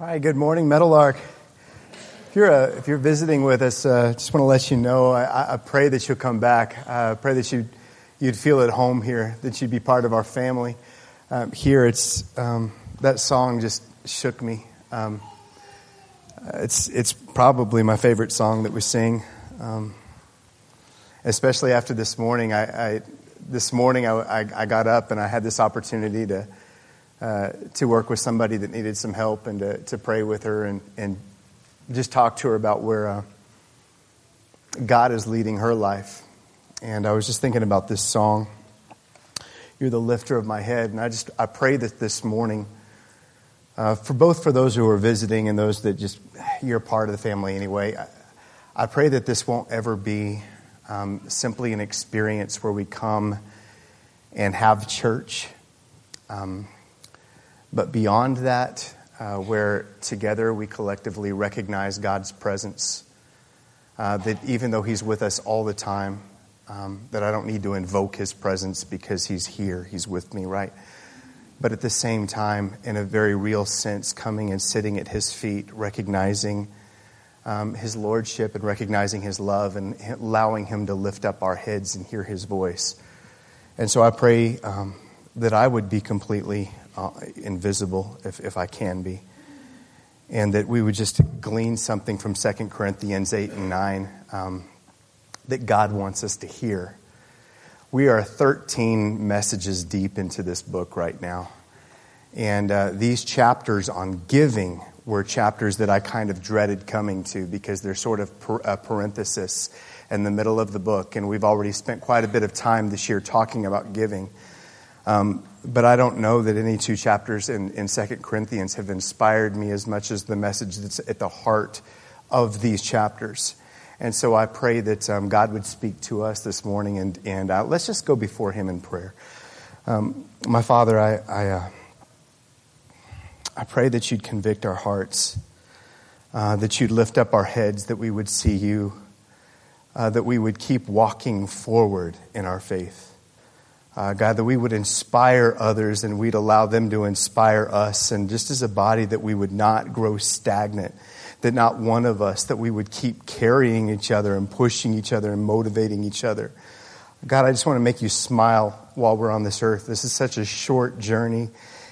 Hi, good morning, Meadowlark. If you're, uh, if you're visiting with us, I uh, just want to let you know I, I pray that you'll come back. I pray that you'd, you'd feel at home here, that you'd be part of our family. Um, here, it's, um, that song just shook me. Um, it's, it's probably my favorite song that we sing, um, especially after this morning. I, I this morning, I, I, I got up and I had this opportunity to uh, to work with somebody that needed some help and to, to pray with her and, and just talk to her about where uh, God is leading her life. And I was just thinking about this song, You're the Lifter of My Head. And I just, I pray that this morning, uh, for both for those who are visiting and those that just, you're part of the family anyway, I, I pray that this won't ever be um, simply an experience where we come and have church. Um, but beyond that, uh, where together we collectively recognize God's presence, uh, that even though He's with us all the time, um, that I don't need to invoke His presence because He's here, He's with me, right? But at the same time, in a very real sense, coming and sitting at His feet, recognizing um, His Lordship and recognizing His love and allowing Him to lift up our heads and hear His voice. And so I pray um, that I would be completely uh, invisible if, if I can be. And that we would just glean something from 2 Corinthians 8 and 9 um, that God wants us to hear. We are 13 messages deep into this book right now. And uh, these chapters on giving were chapters that I kind of dreaded coming to because they're sort of per, a parenthesis in the middle of the book. And we've already spent quite a bit of time this year talking about giving. Um, but I don't know that any two chapters in, in 2 Corinthians have inspired me as much as the message that's at the heart of these chapters. And so I pray that um, God would speak to us this morning, and, and uh, let's just go before Him in prayer. Um, my Father, I, I, uh, I, pray that you'd convict our hearts, uh, that you'd lift up our heads, that we would see you, uh, that we would keep walking forward in our faith. Uh, God, that we would inspire others and we'd allow them to inspire us. And just as a body, that we would not grow stagnant, that not one of us, that we would keep carrying each other and pushing each other and motivating each other. God, I just want to make you smile while we're on this earth. This is such a short journey.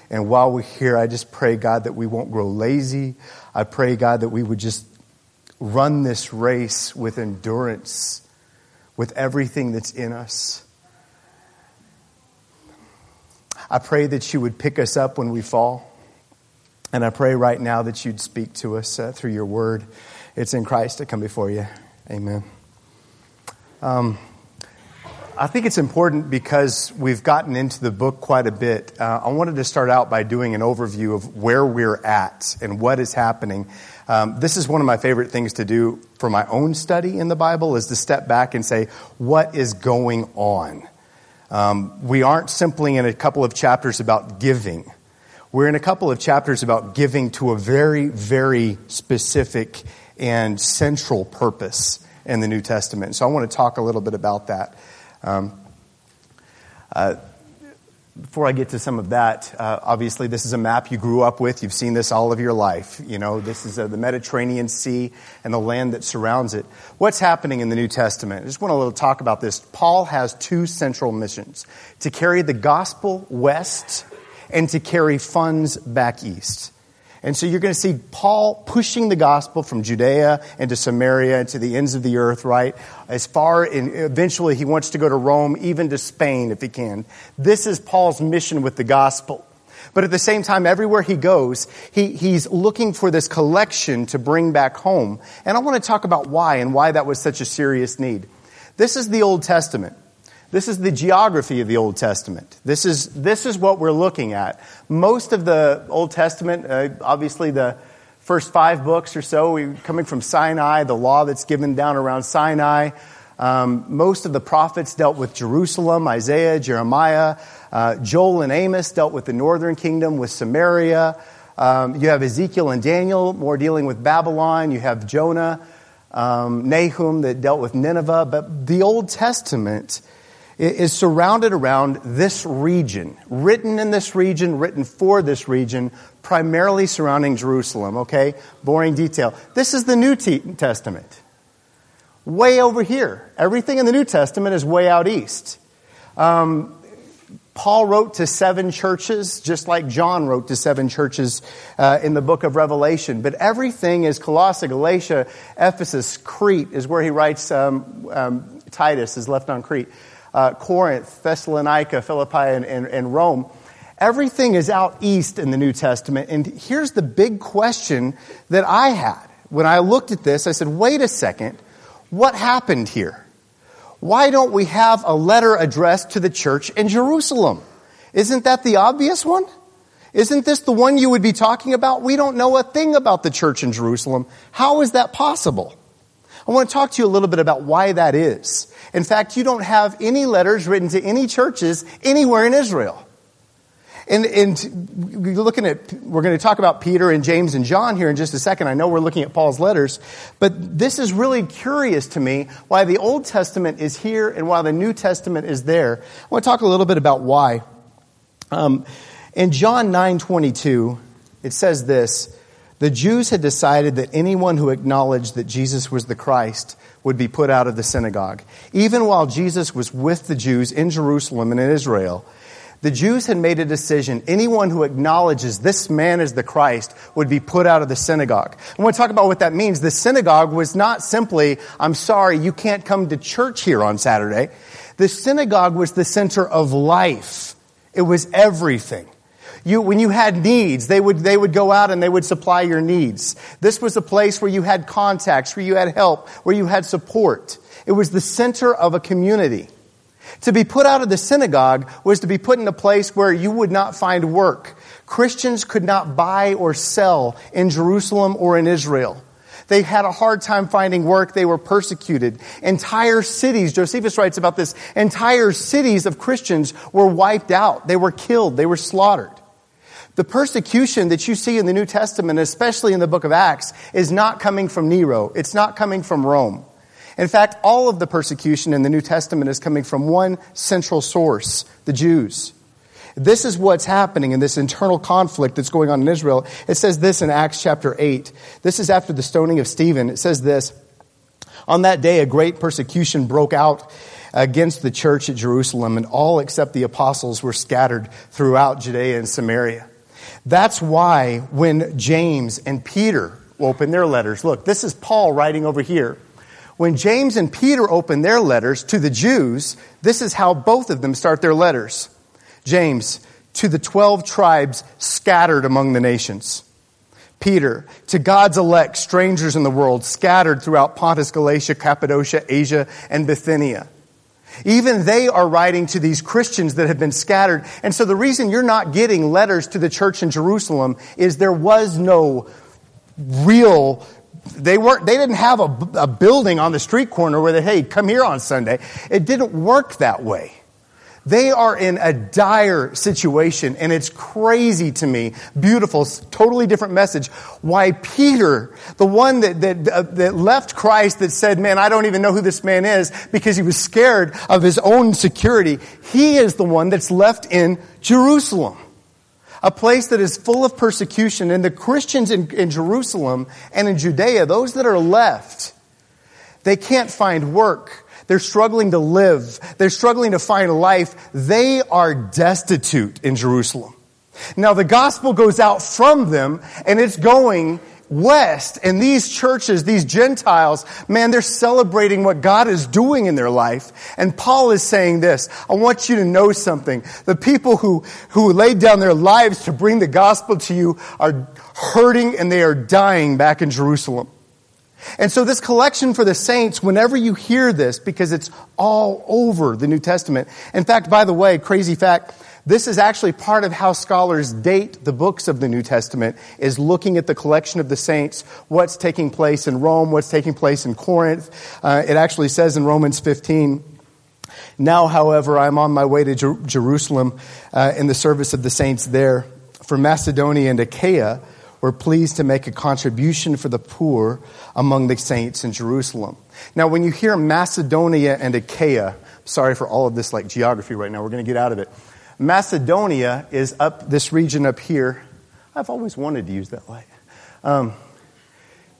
And while we're here, I just pray, God, that we won't grow lazy. I pray, God, that we would just run this race with endurance, with everything that's in us. I pray that you would pick us up when we fall. And I pray right now that you'd speak to us uh, through your word. It's in Christ I come before you. Amen. Um, I think it's important because we've gotten into the book quite a bit. Uh, I wanted to start out by doing an overview of where we're at and what is happening. Um, this is one of my favorite things to do for my own study in the Bible is to step back and say, what is going on? Um, we aren't simply in a couple of chapters about giving. We're in a couple of chapters about giving to a very, very specific and central purpose in the New Testament. So I want to talk a little bit about that. Um, uh, before I get to some of that, uh, obviously this is a map you grew up with. You've seen this all of your life. You know, this is uh, the Mediterranean Sea and the land that surrounds it. What's happening in the New Testament? I just want to talk about this. Paul has two central missions to carry the gospel west and to carry funds back east. And so you're going to see Paul pushing the gospel from Judea into Samaria and to the ends of the earth, right? As far, and eventually he wants to go to Rome, even to Spain if he can. This is Paul's mission with the gospel. But at the same time, everywhere he goes, he, he's looking for this collection to bring back home. And I want to talk about why and why that was such a serious need. This is the Old Testament. This is the geography of the Old Testament. This is, this is what we're looking at. Most of the Old Testament, uh, obviously the first five books or so, we, coming from Sinai, the law that's given down around Sinai. Um, most of the prophets dealt with Jerusalem, Isaiah, Jeremiah. Uh, Joel and Amos dealt with the northern kingdom, with Samaria. Um, you have Ezekiel and Daniel, more dealing with Babylon. You have Jonah, um, Nahum that dealt with Nineveh. But the Old Testament is surrounded around this region, written in this region, written for this region, primarily surrounding Jerusalem, okay? Boring detail. This is the New Testament. Way over here. Everything in the New Testament is way out east. Um, Paul wrote to seven churches, just like John wrote to seven churches uh, in the book of Revelation. But everything is Colossae, Galatia, Ephesus, Crete is where he writes um, um, Titus is left on Crete. Uh, Corinth, Thessalonica, Philippi, and, and, and Rome. Everything is out east in the New Testament. And here's the big question that I had. When I looked at this, I said, wait a second, what happened here? why don't we have a letter addressed to the church in Jerusalem? Isn't that the obvious one? Isn't this the one you would be talking about? We don't know a thing about the church in Jerusalem. How is that possible? I want to talk to you a little bit about why that is. In fact, you don't have any letters written to any churches anywhere in Israel. And, and we're looking at, we're going to talk about Peter and James and John here in just a second. I know we're looking at Paul's letters, but this is really curious to me why the Old Testament is here and why the New Testament is there. I want to talk a little bit about why. Um, in John 9:22, it says this: the Jews had decided that anyone who acknowledged that Jesus was the Christ would be put out of the synagogue. Even while Jesus was with the Jews in Jerusalem and in Israel, the Jews had made a decision. Anyone who acknowledges this man is the Christ would be put out of the synagogue. I want to talk about what that means. The synagogue was not simply, I'm sorry, you can't come to church here on Saturday. The synagogue was the center of life. It was everything. You, when you had needs, they would, they would go out and they would supply your needs. This was a place where you had contacts, where you had help, where you had support. It was the center of a community. To be put out of the synagogue was to be put in a place where you would not find work. Christians could not buy or sell in Jerusalem or in Israel. They had a hard time finding work. They were persecuted. Entire cities, Josephus writes about this, entire cities of Christians were wiped out. They were killed. They were slaughtered. The persecution that you see in the New Testament, especially in the book of Acts, is not coming from Nero. It's not coming from Rome. In fact, all of the persecution in the New Testament is coming from one central source, the Jews. This is what's happening in this internal conflict that's going on in Israel. It says this in Acts chapter 8. This is after the stoning of Stephen. It says this On that day, a great persecution broke out against the church at Jerusalem, and all except the apostles were scattered throughout Judea and Samaria. That's why when James and Peter open their letters, look, this is Paul writing over here. When James and Peter open their letters to the Jews, this is how both of them start their letters. James, to the 12 tribes scattered among the nations. Peter, to God's elect, strangers in the world, scattered throughout Pontus, Galatia, Cappadocia, Asia, and Bithynia. Even they are writing to these Christians that have been scattered. And so the reason you're not getting letters to the church in Jerusalem is there was no real they weren't, they didn't have a, a building on the street corner where they, hey, come here on Sunday. It didn't work that way. They are in a dire situation, and it's crazy to me. Beautiful, totally different message. Why Peter, the one that, that, uh, that left Christ, that said, Man, I don't even know who this man is, because he was scared of his own security, he is the one that's left in Jerusalem a place that is full of persecution. And the Christians in, in Jerusalem and in Judea, those that are left, they can't find work. They're struggling to live. They're struggling to find life. They are destitute in Jerusalem. Now the gospel goes out from them and it's going West and these churches, these Gentiles, man, they're celebrating what God is doing in their life. And Paul is saying this, I want you to know something. The people who, who laid down their lives to bring the gospel to you are hurting and they are dying back in Jerusalem. And so this collection for the saints, whenever you hear this, because it's all over the New Testament. In fact, by the way, crazy fact, this is actually part of how scholars date the books of the New Testament, is looking at the collection of the saints, what's taking place in Rome, what's taking place in Corinth. Uh, it actually says in Romans 15, now, however, I'm on my way to Jer- Jerusalem uh, in the service of the saints there. For Macedonia and Achaia were pleased to make a contribution for the poor among the saints in Jerusalem. Now, when you hear Macedonia and Achaia, sorry for all of this like geography right now, we're going to get out of it. Macedonia is up this region up here. I've always wanted to use that light. Um,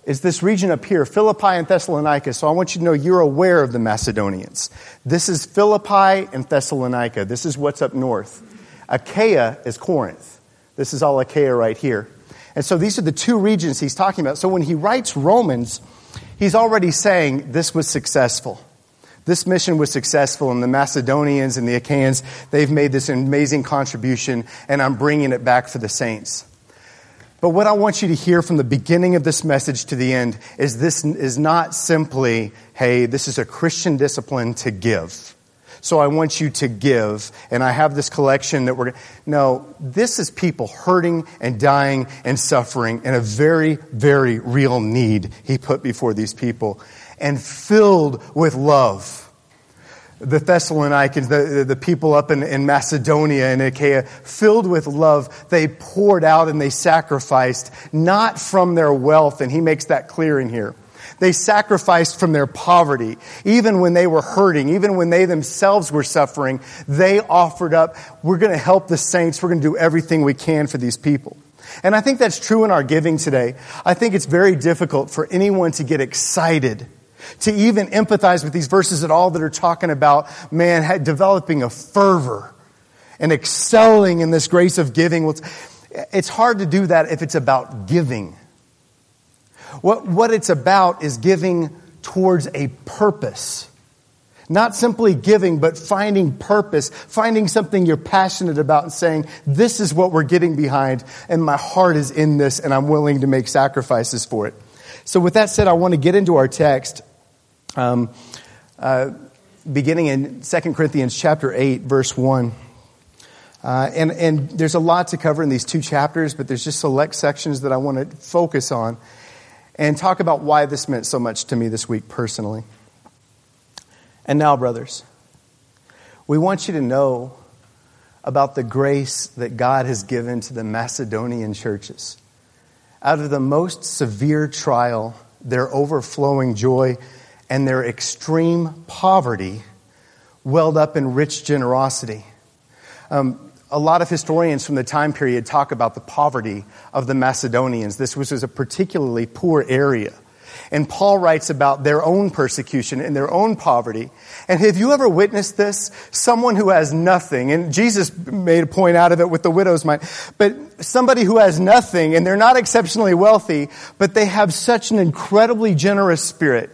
is this region up here, Philippi and Thessalonica. So I want you to know you're aware of the Macedonians. This is Philippi and Thessalonica. This is what's up north. Achaia is Corinth. This is all Achaia right here. And so these are the two regions he's talking about. So when he writes Romans, he's already saying this was successful. This mission was successful, and the Macedonians and the Achaeans, they've made this amazing contribution, and I'm bringing it back for the saints. But what I want you to hear from the beginning of this message to the end is this is not simply, hey, this is a Christian discipline to give. So I want you to give, and I have this collection that we're. No, this is people hurting and dying and suffering, and a very, very real need he put before these people, and filled with love the Thessalonians, the, the people up in, in Macedonia and Achaia, filled with love, they poured out and they sacrificed, not from their wealth, and he makes that clear in here. They sacrificed from their poverty. Even when they were hurting, even when they themselves were suffering, they offered up, we're going to help the saints, we're going to do everything we can for these people. And I think that's true in our giving today. I think it's very difficult for anyone to get excited to even empathize with these verses at all that are talking about man developing a fervor and excelling in this grace of giving. It's hard to do that if it's about giving. What, what it's about is giving towards a purpose. Not simply giving, but finding purpose, finding something you're passionate about and saying, this is what we're getting behind, and my heart is in this, and I'm willing to make sacrifices for it. So, with that said, I want to get into our text. Um, uh, beginning in 2 Corinthians chapter 8, verse 1. Uh, and, and there's a lot to cover in these two chapters, but there's just select sections that I want to focus on and talk about why this meant so much to me this week personally. And now, brothers, we want you to know about the grace that God has given to the Macedonian churches. Out of the most severe trial, their overflowing joy and their extreme poverty welled up in rich generosity. Um, a lot of historians from the time period talk about the poverty of the Macedonians. This was a particularly poor area. And Paul writes about their own persecution and their own poverty. And have you ever witnessed this? Someone who has nothing, and Jesus made a point out of it with the widow's mite, but somebody who has nothing and they're not exceptionally wealthy, but they have such an incredibly generous spirit.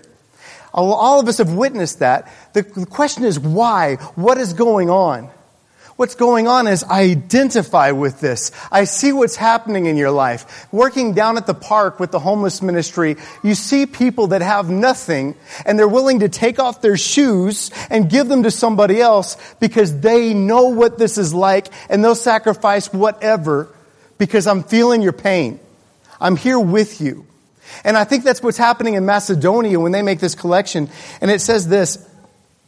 All of us have witnessed that. The question is why? What is going on? What's going on is I identify with this. I see what's happening in your life. Working down at the park with the homeless ministry, you see people that have nothing and they're willing to take off their shoes and give them to somebody else because they know what this is like and they'll sacrifice whatever because I'm feeling your pain. I'm here with you. And I think that's what's happening in Macedonia when they make this collection. And it says this,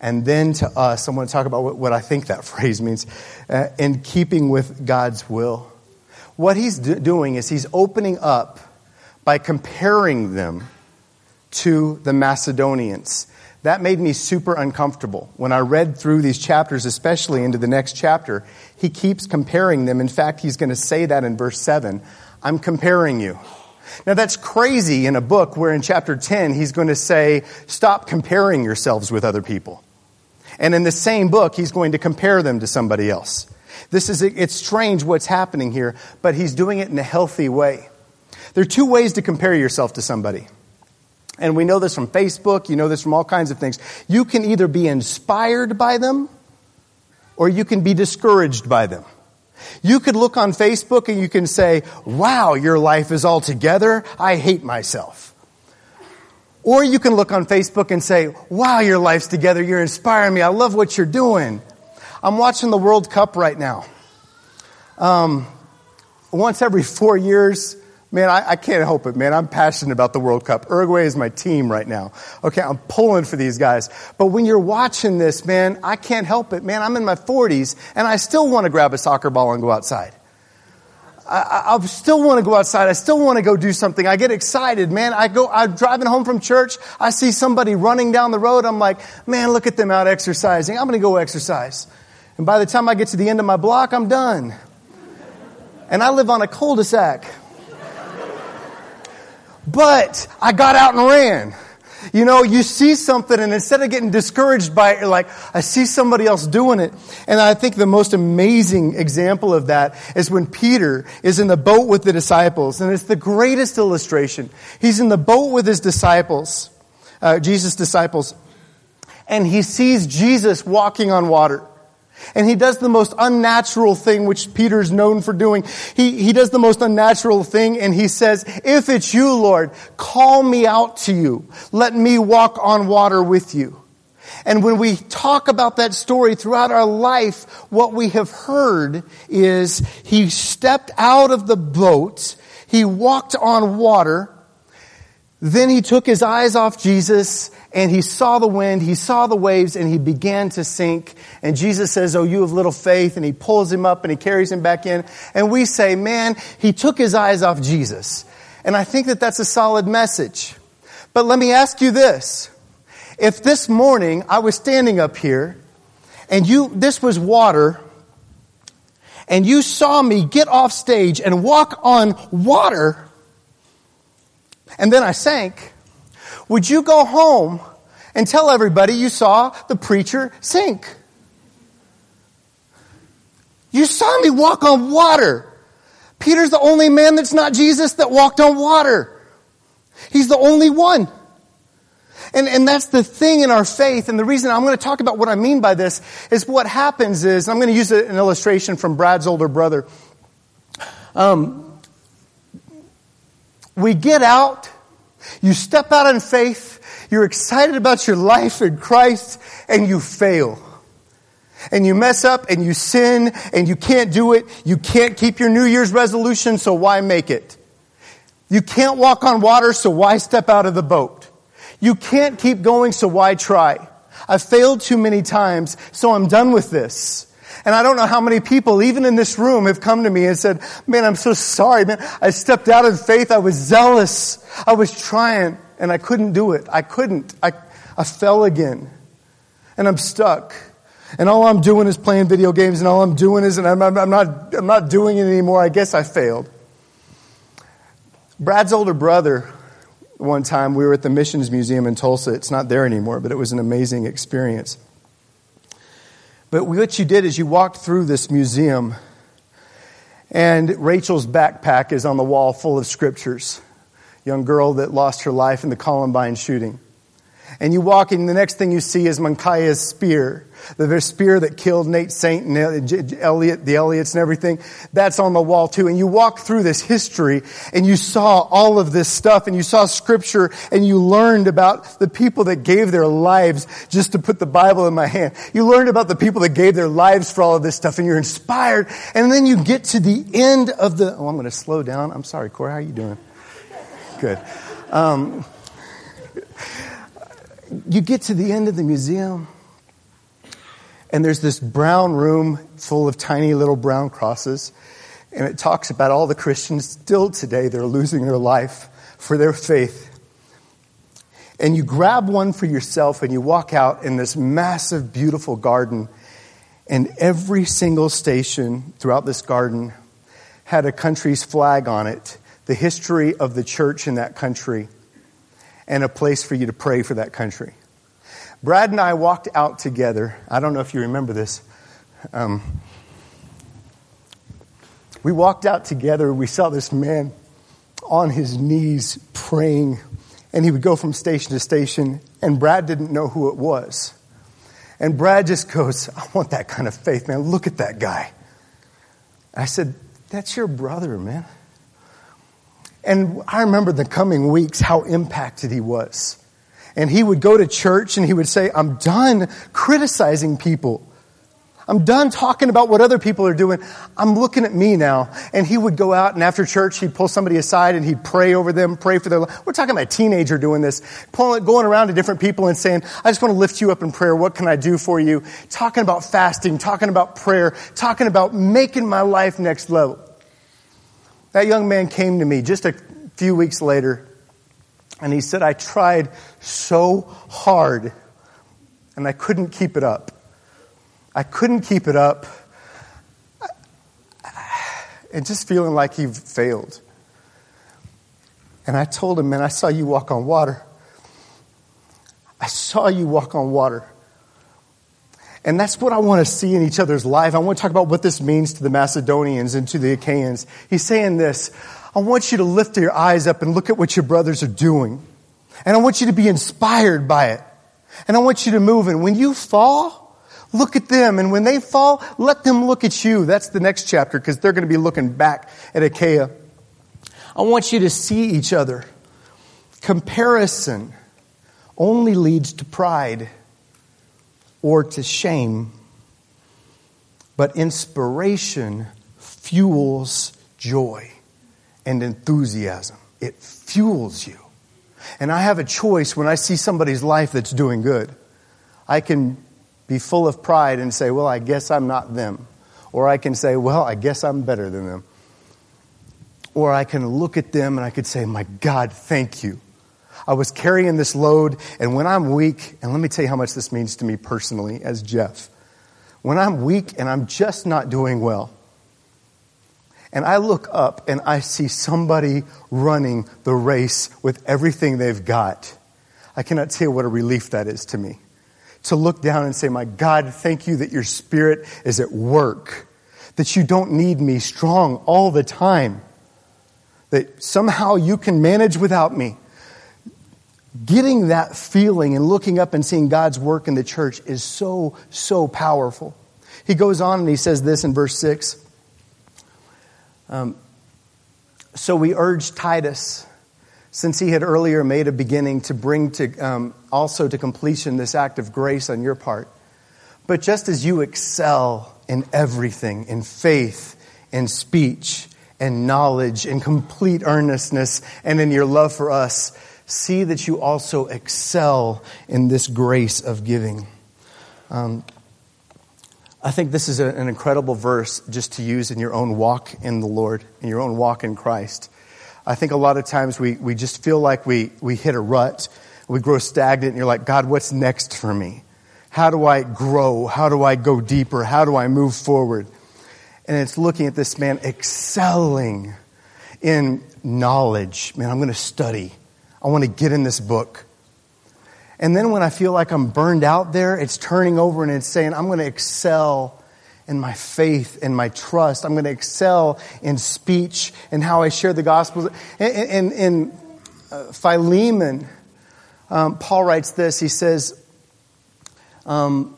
and then to us. I want to talk about what, what I think that phrase means uh, in keeping with God's will. What he's do- doing is he's opening up by comparing them to the Macedonians. That made me super uncomfortable. When I read through these chapters, especially into the next chapter, he keeps comparing them. In fact, he's going to say that in verse 7 I'm comparing you. Now that's crazy in a book where in chapter 10 he's going to say, stop comparing yourselves with other people. And in the same book, he's going to compare them to somebody else. This is, it's strange what's happening here, but he's doing it in a healthy way. There are two ways to compare yourself to somebody. And we know this from Facebook, you know this from all kinds of things. You can either be inspired by them, or you can be discouraged by them. You could look on Facebook and you can say, wow, your life is all together. I hate myself. Or you can look on Facebook and say, wow, your life's together. You're inspiring me. I love what you're doing. I'm watching the World Cup right now. Um, once every four years, man, I, I, can't help it, man. I'm passionate about the World Cup. Uruguay is my team right now. Okay, I'm pulling for these guys. But when you're watching this, man, I can't help it, man. I'm in my 40s and I still want to grab a soccer ball and go outside. I, I, still want to go outside. I still want to go do something. I get excited, man. I go, I'm driving home from church. I see somebody running down the road. I'm like, man, look at them out exercising. I'm going to go exercise. And by the time I get to the end of my block, I'm done. And I live on a cul-de-sac. But I got out and ran. You know, you see something and instead of getting discouraged by it, you're like, I see somebody else doing it. And I think the most amazing example of that is when Peter is in the boat with the disciples. And it's the greatest illustration. He's in the boat with his disciples, uh, Jesus' disciples. And he sees Jesus walking on water. And he does the most unnatural thing, which Peter's known for doing. He, he does the most unnatural thing and he says, if it's you, Lord, call me out to you. Let me walk on water with you. And when we talk about that story throughout our life, what we have heard is he stepped out of the boat, he walked on water, then he took his eyes off Jesus and he saw the wind, he saw the waves, and he began to sink. And Jesus says, Oh, you have little faith. And he pulls him up and he carries him back in. And we say, Man, he took his eyes off Jesus. And I think that that's a solid message. But let me ask you this. If this morning I was standing up here and you, this was water, and you saw me get off stage and walk on water, and then I sank, would you go home and tell everybody you saw the preacher sink? You saw me walk on water. Peter's the only man that's not Jesus that walked on water. He's the only one. And, and that's the thing in our faith. And the reason I'm going to talk about what I mean by this is what happens is, I'm going to use an illustration from Brad's older brother. Um, we get out you step out in faith, you're excited about your life in Christ, and you fail. And you mess up and you sin and you can't do it. You can't keep your New Year's resolution, so why make it? You can't walk on water, so why step out of the boat? You can't keep going, so why try? I've failed too many times, so I'm done with this. And I don't know how many people, even in this room, have come to me and said, man, I'm so sorry, man. I stepped out in faith. I was zealous. I was trying and I couldn't do it. I couldn't. I, I fell again and I'm stuck. And all I'm doing is playing video games and all I'm doing is, and I'm, I'm, not, I'm not doing it anymore. I guess I failed. Brad's older brother, one time we were at the Missions Museum in Tulsa. It's not there anymore, but it was an amazing experience. But what you did is you walked through this museum, and Rachel's backpack is on the wall full of scriptures. Young girl that lost her life in the Columbine shooting. And you walk in, the next thing you see is Mincaye's spear. The spear that killed Nate Saint and Elliot, the Elliots and everything. That's on the wall too. And you walk through this history and you saw all of this stuff and you saw scripture and you learned about the people that gave their lives just to put the Bible in my hand. You learned about the people that gave their lives for all of this stuff and you're inspired. And then you get to the end of the, oh, I'm going to slow down. I'm sorry, Corey. How are you doing? Good. Um, you get to the end of the museum, and there's this brown room full of tiny little brown crosses, and it talks about all the Christians still today that are losing their life for their faith. And you grab one for yourself and you walk out in this massive, beautiful garden, and every single station throughout this garden had a country's flag on it, the history of the church in that country and a place for you to pray for that country. Brad and I walked out together. I don't know if you remember this. Um, we walked out together. We saw this man on his knees praying, and he would go from station to station, and Brad didn't know who it was. And Brad just goes, I want that kind of faith, man. Look at that guy. I said, That's your brother, man. And I remember the coming weeks how impacted he was. And he would go to church and he would say, I'm done criticizing people. I'm done talking about what other people are doing. I'm looking at me now. And he would go out and after church, he'd pull somebody aside and he'd pray over them, pray for their life. We're talking about a teenager doing this, pulling, going around to different people and saying, I just want to lift you up in prayer. What can I do for you? Talking about fasting, talking about prayer, talking about making my life next level. That young man came to me just a few weeks later and he said, I tried so hard and I couldn't keep it up. I couldn't keep it up. And just feeling like he failed. And I told him, man, I saw you walk on water. I saw you walk on water. And that's what I want to see in each other's life. I want to talk about what this means to the Macedonians and to the Achaeans. He's saying this I want you to lift your eyes up and look at what your brothers are doing. And I want you to be inspired by it. And I want you to move. And when you fall, Look at them. And when they fall, let them look at you. That's the next chapter because they're going to be looking back at Achaia. I want you to see each other. Comparison only leads to pride or to shame, but inspiration fuels joy and enthusiasm. It fuels you. And I have a choice when I see somebody's life that's doing good. I can be full of pride and say, well, I guess I'm not them. Or I can say, well, I guess I'm better than them. Or I can look at them and I could say, my God, thank you. I was carrying this load, and when I'm weak, and let me tell you how much this means to me personally as Jeff. When I'm weak and I'm just not doing well, and I look up and I see somebody running the race with everything they've got, I cannot tell you what a relief that is to me to look down and say, My God, thank you that your spirit is at work, that you don't need me strong all the time, that somehow you can manage without me. Getting that feeling and looking up and seeing God's work in the church is so, so powerful. He goes on and he says this in verse 6. Um, so we urge Titus since he had earlier made a beginning to bring to um, also to completion this act of grace on your part. But just as you excel in everything, in faith, in speech, and knowledge, in complete earnestness, and in your love for us, see that you also excel in this grace of giving. Um, I think this is a, an incredible verse just to use in your own walk in the Lord, in your own walk in Christ. I think a lot of times we, we just feel like we, we hit a rut. We grow stagnant and you're like, God, what's next for me? How do I grow? How do I go deeper? How do I move forward? And it's looking at this man excelling in knowledge. Man, I'm going to study. I want to get in this book. And then when I feel like I'm burned out there, it's turning over and it's saying, I'm going to excel in my faith and my trust. I'm going to excel in speech and how I share the gospel. In, in, in Philemon, um, Paul writes this. He says, um,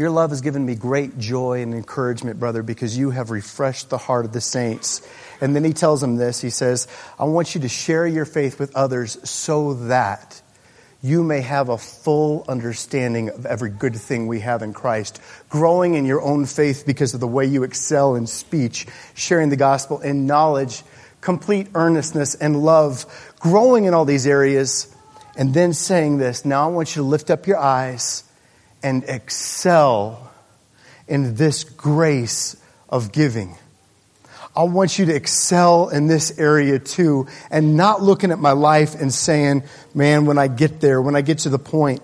Your love has given me great joy and encouragement, brother, because you have refreshed the heart of the saints. And then he tells them this. He says, I want you to share your faith with others so that you may have a full understanding of every good thing we have in Christ, growing in your own faith because of the way you excel in speech, sharing the gospel, in knowledge, complete earnestness, and love, growing in all these areas, and then saying this now I want you to lift up your eyes and excel in this grace of giving. I want you to excel in this area too, and not looking at my life and saying, man, when I get there, when I get to the point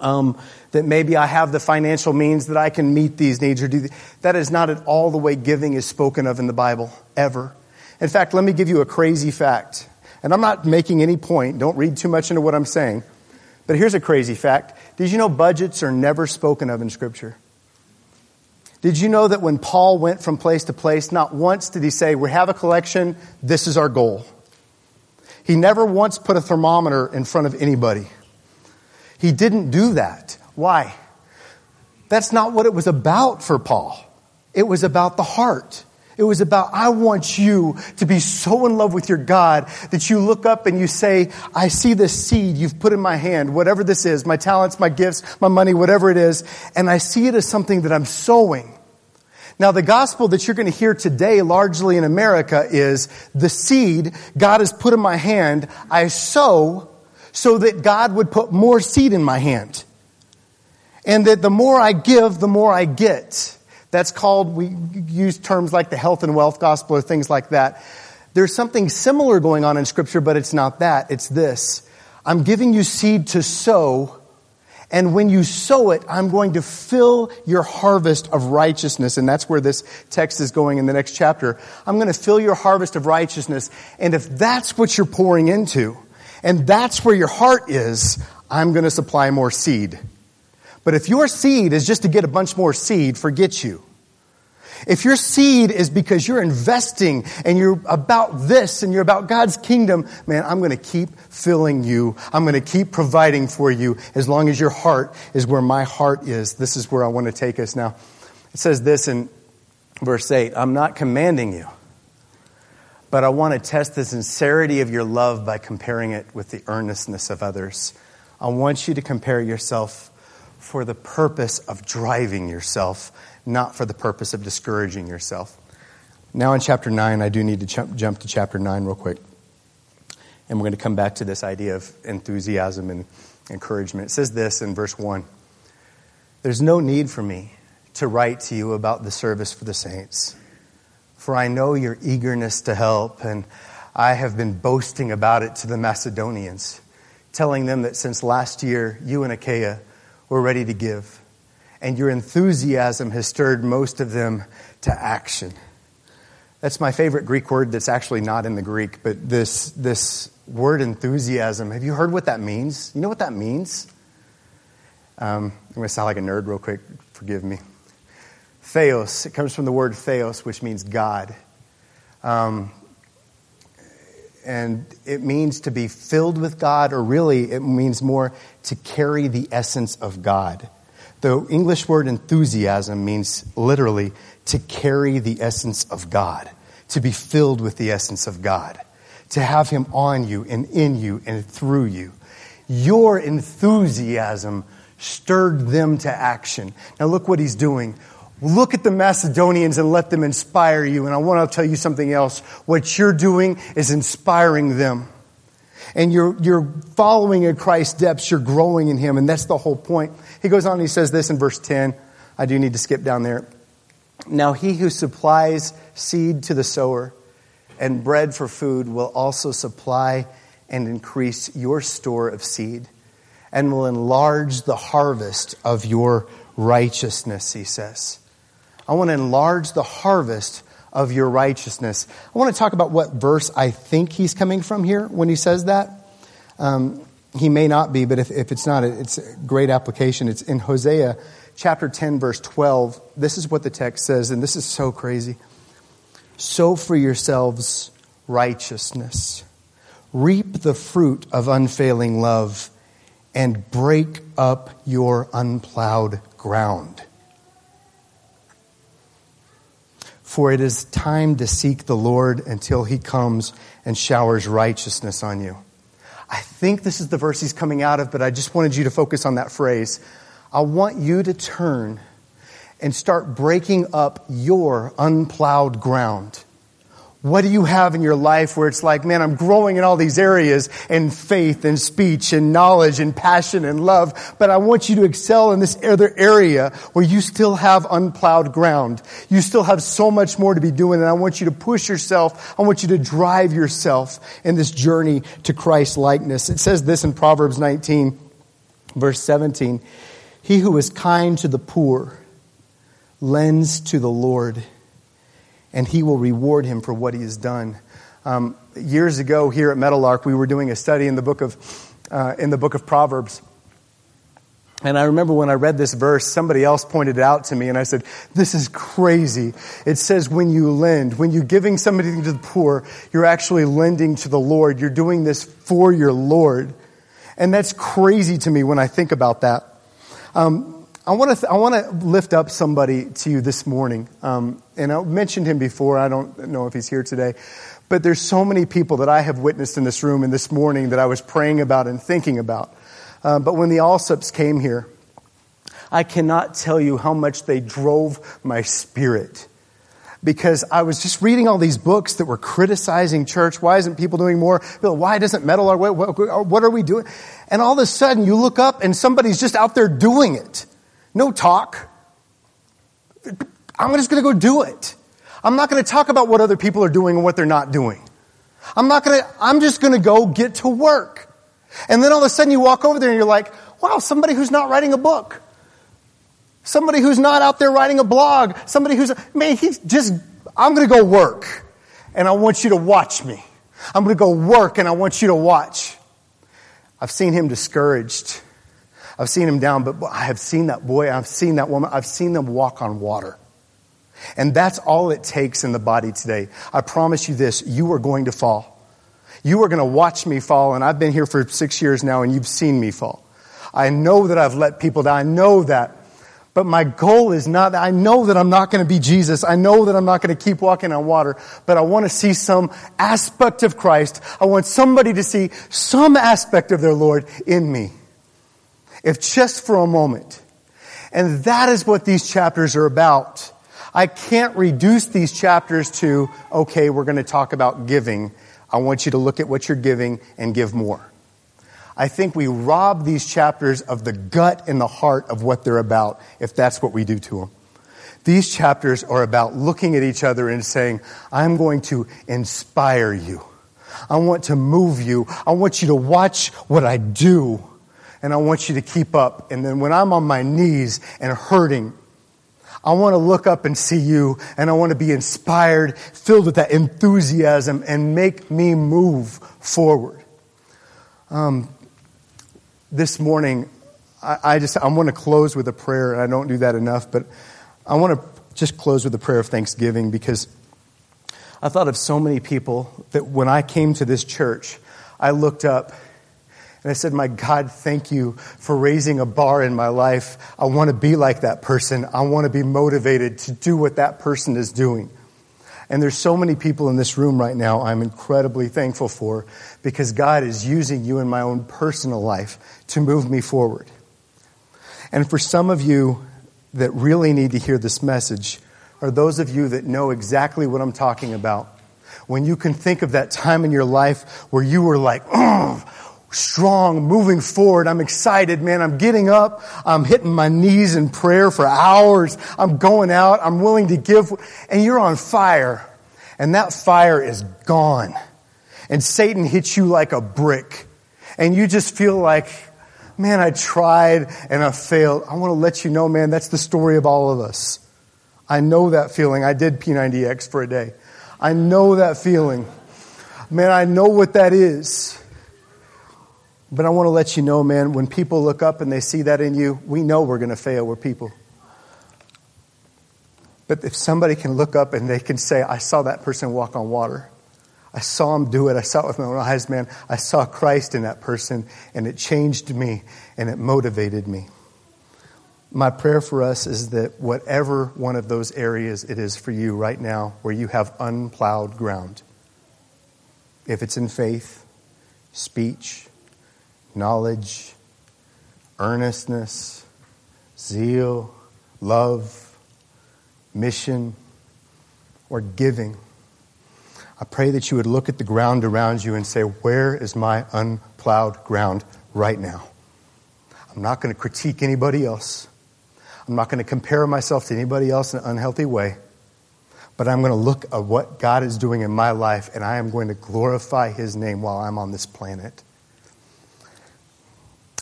um, that maybe I have the financial means that I can meet these needs or do th- that is not at all the way giving is spoken of in the Bible, ever. In fact, let me give you a crazy fact. And I'm not making any point, don't read too much into what I'm saying. But here's a crazy fact. Did you know budgets are never spoken of in Scripture? Did you know that when Paul went from place to place, not once did he say, We have a collection, this is our goal? He never once put a thermometer in front of anybody. He didn't do that. Why? That's not what it was about for Paul. It was about the heart. It was about, I want you to be so in love with your God that you look up and you say, I see this seed you've put in my hand, whatever this is, my talents, my gifts, my money, whatever it is, and I see it as something that I'm sowing. Now, the gospel that you're going to hear today, largely in America, is the seed God has put in my hand, I sow so that God would put more seed in my hand. And that the more I give, the more I get. That's called, we use terms like the health and wealth gospel or things like that. There's something similar going on in scripture, but it's not that. It's this. I'm giving you seed to sow, and when you sow it, I'm going to fill your harvest of righteousness. And that's where this text is going in the next chapter. I'm going to fill your harvest of righteousness. And if that's what you're pouring into, and that's where your heart is, I'm going to supply more seed. But if your seed is just to get a bunch more seed, forget you. If your seed is because you're investing and you're about this and you're about God's kingdom, man, I'm going to keep filling you. I'm going to keep providing for you as long as your heart is where my heart is. This is where I want to take us now. It says this in verse 8 I'm not commanding you, but I want to test the sincerity of your love by comparing it with the earnestness of others. I want you to compare yourself for the purpose of driving yourself, not for the purpose of discouraging yourself. Now, in chapter 9, I do need to jump, to chapter 9 real quick. And we're going to come back to this idea of enthusiasm and encouragement. It says this in verse 1 There's no need for me to write to you about the service for the saints, for I know your eagerness to help, and I have been boasting about it to the Macedonians, telling them that since last year, you and Achaia were ready to give. And your enthusiasm has stirred most of them to action. That's my favorite Greek word that's actually not in the Greek, but this, this word enthusiasm, have you heard what that means? You know what that means? Um, I'm going to sound like a nerd real quick. Forgive me. Theos, it comes from the word theos, which means God. Um, and it means to be filled with God, or really, it means more to carry the essence of God. The English word enthusiasm means literally to carry the essence of God, to be filled with the essence of God, to have Him on you and in you and through you. Your enthusiasm stirred them to action. Now, look what He's doing. Look at the Macedonians and let them inspire you. And I want to tell you something else. What you're doing is inspiring them. And you're, you're following in Christ's depths. You're growing in Him. And that's the whole point. He goes on and he says this in verse 10. I do need to skip down there. Now, he who supplies seed to the sower and bread for food will also supply and increase your store of seed and will enlarge the harvest of your righteousness, he says. I want to enlarge the harvest of your righteousness. I want to talk about what verse I think he's coming from here when he says that. Um, he may not be, but if, if it's not, it's a great application. It's in Hosea chapter 10, verse 12. This is what the text says, and this is so crazy. Sow for yourselves righteousness, reap the fruit of unfailing love, and break up your unplowed ground. For it is time to seek the Lord until he comes and showers righteousness on you. I think this is the verse he's coming out of, but I just wanted you to focus on that phrase. I want you to turn and start breaking up your unplowed ground. What do you have in your life where it's like, man, I'm growing in all these areas in faith and speech and knowledge and passion and love, but I want you to excel in this other area where you still have unplowed ground. You still have so much more to be doing and I want you to push yourself. I want you to drive yourself in this journey to Christ likeness. It says this in Proverbs 19 verse 17. He who is kind to the poor lends to the Lord and he will reward him for what he has done. Um, years ago, here at Meadowlark, we were doing a study in the book of uh, in the book of Proverbs. And I remember when I read this verse, somebody else pointed it out to me, and I said, This is crazy. It says, when you lend, when you're giving something to the poor, you're actually lending to the Lord. You're doing this for your Lord. And that's crazy to me when I think about that. Um, I want to th- I want to lift up somebody to you this morning, um, and I mentioned him before. I don't know if he's here today, but there's so many people that I have witnessed in this room and this morning that I was praying about and thinking about. Uh, but when the Allsups came here, I cannot tell you how much they drove my spirit because I was just reading all these books that were criticizing church. Why isn't people doing more? Why doesn't metal our way? What are we doing? And all of a sudden you look up and somebody's just out there doing it. No talk. I'm just going to go do it. I'm not going to talk about what other people are doing and what they're not doing. I'm not going to, I'm just going to go get to work. And then all of a sudden you walk over there and you're like, wow, somebody who's not writing a book. Somebody who's not out there writing a blog. Somebody who's, man, he's just, I'm going to go work. And I want you to watch me. I'm going to go work and I want you to watch. I've seen him discouraged. I've seen him down, but I have seen that boy, I've seen that woman, I've seen them walk on water. And that's all it takes in the body today. I promise you this, you are going to fall. You are going to watch me fall, and I've been here for six years now, and you've seen me fall. I know that I've let people down. I know that. But my goal is not that. I know that I'm not going to be Jesus. I know that I'm not going to keep walking on water, but I want to see some aspect of Christ. I want somebody to see some aspect of their Lord in me. If just for a moment. And that is what these chapters are about. I can't reduce these chapters to, okay, we're going to talk about giving. I want you to look at what you're giving and give more. I think we rob these chapters of the gut and the heart of what they're about if that's what we do to them. These chapters are about looking at each other and saying, I'm going to inspire you. I want to move you. I want you to watch what I do. And I want you to keep up. And then when I'm on my knees and hurting, I want to look up and see you and I want to be inspired, filled with that enthusiasm and make me move forward. Um, this morning, I, I just I want to close with a prayer, and I don't do that enough, but I want to just close with a prayer of thanksgiving because I thought of so many people that when I came to this church, I looked up and I said, My God, thank you for raising a bar in my life. I want to be like that person. I want to be motivated to do what that person is doing. And there's so many people in this room right now I'm incredibly thankful for because God is using you in my own personal life to move me forward. And for some of you that really need to hear this message are those of you that know exactly what I'm talking about. When you can think of that time in your life where you were like, strong, moving forward. I'm excited, man. I'm getting up. I'm hitting my knees in prayer for hours. I'm going out. I'm willing to give. And you're on fire. And that fire is gone. And Satan hits you like a brick. And you just feel like, man, I tried and I failed. I want to let you know, man, that's the story of all of us. I know that feeling. I did P90X for a day. I know that feeling. Man, I know what that is. But I want to let you know, man, when people look up and they see that in you, we know we're going to fail. We're people. But if somebody can look up and they can say, I saw that person walk on water. I saw him do it. I saw it with my own eyes, man. I saw Christ in that person and it changed me and it motivated me. My prayer for us is that whatever one of those areas it is for you right now where you have unplowed ground, if it's in faith, speech, knowledge, earnestness, zeal, love, mission, or giving. I pray that you would look at the ground around you and say, Where is my unplowed ground right now? I'm not going to critique anybody else. I'm not going to compare myself to anybody else in an unhealthy way. But I'm going to look at what God is doing in my life, and I am going to glorify His name while I'm on this planet.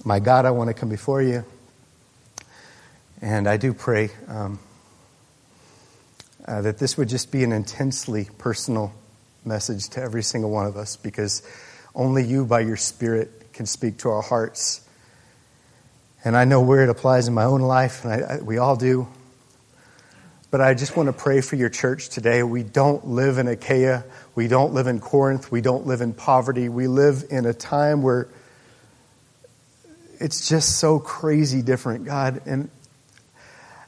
My God, I want to come before you. And I do pray um, uh, that this would just be an intensely personal message to every single one of us because only you, by your Spirit, can speak to our hearts. And I know where it applies in my own life, and I, I, we all do. But I just want to pray for your church today. We don't live in Achaia. We don't live in Corinth. We don't live in poverty. We live in a time where it's just so crazy different, God. And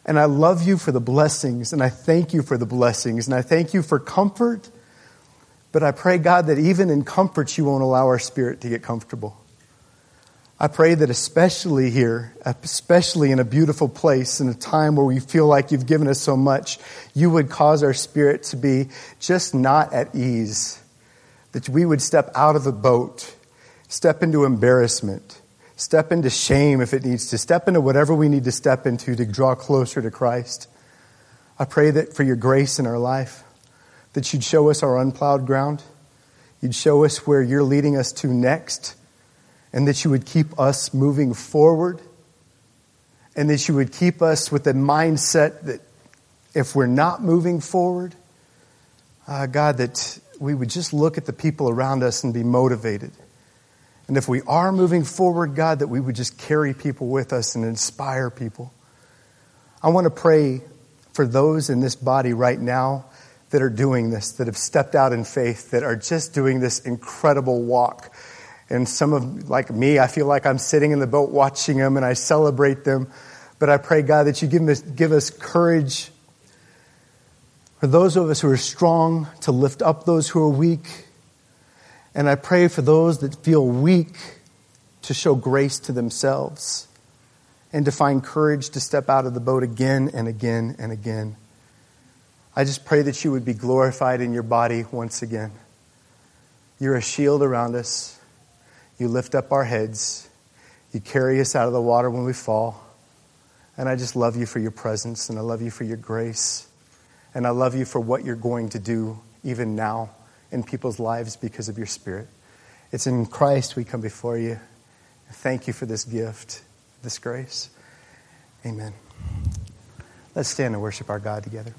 And I love you for the blessings, and I thank you for the blessings, and I thank you for comfort. But I pray, God, that even in comfort, you won't allow our spirit to get comfortable. I pray that especially here, especially in a beautiful place, in a time where we feel like you've given us so much, you would cause our spirit to be just not at ease. That we would step out of the boat, step into embarrassment, step into shame if it needs to, step into whatever we need to step into to draw closer to Christ. I pray that for your grace in our life, that you'd show us our unplowed ground, you'd show us where you're leading us to next and that you would keep us moving forward, and that you would keep us with the mindset that if we're not moving forward, uh, God, that we would just look at the people around us and be motivated. And if we are moving forward, God, that we would just carry people with us and inspire people. I want to pray for those in this body right now that are doing this, that have stepped out in faith, that are just doing this incredible walk and some of, like me, I feel like I'm sitting in the boat watching them and I celebrate them. But I pray, God, that you give us, give us courage for those of us who are strong to lift up those who are weak. And I pray for those that feel weak to show grace to themselves and to find courage to step out of the boat again and again and again. I just pray that you would be glorified in your body once again. You're a shield around us. You lift up our heads. You carry us out of the water when we fall. And I just love you for your presence, and I love you for your grace. And I love you for what you're going to do even now in people's lives because of your Spirit. It's in Christ we come before you. Thank you for this gift, this grace. Amen. Let's stand and worship our God together.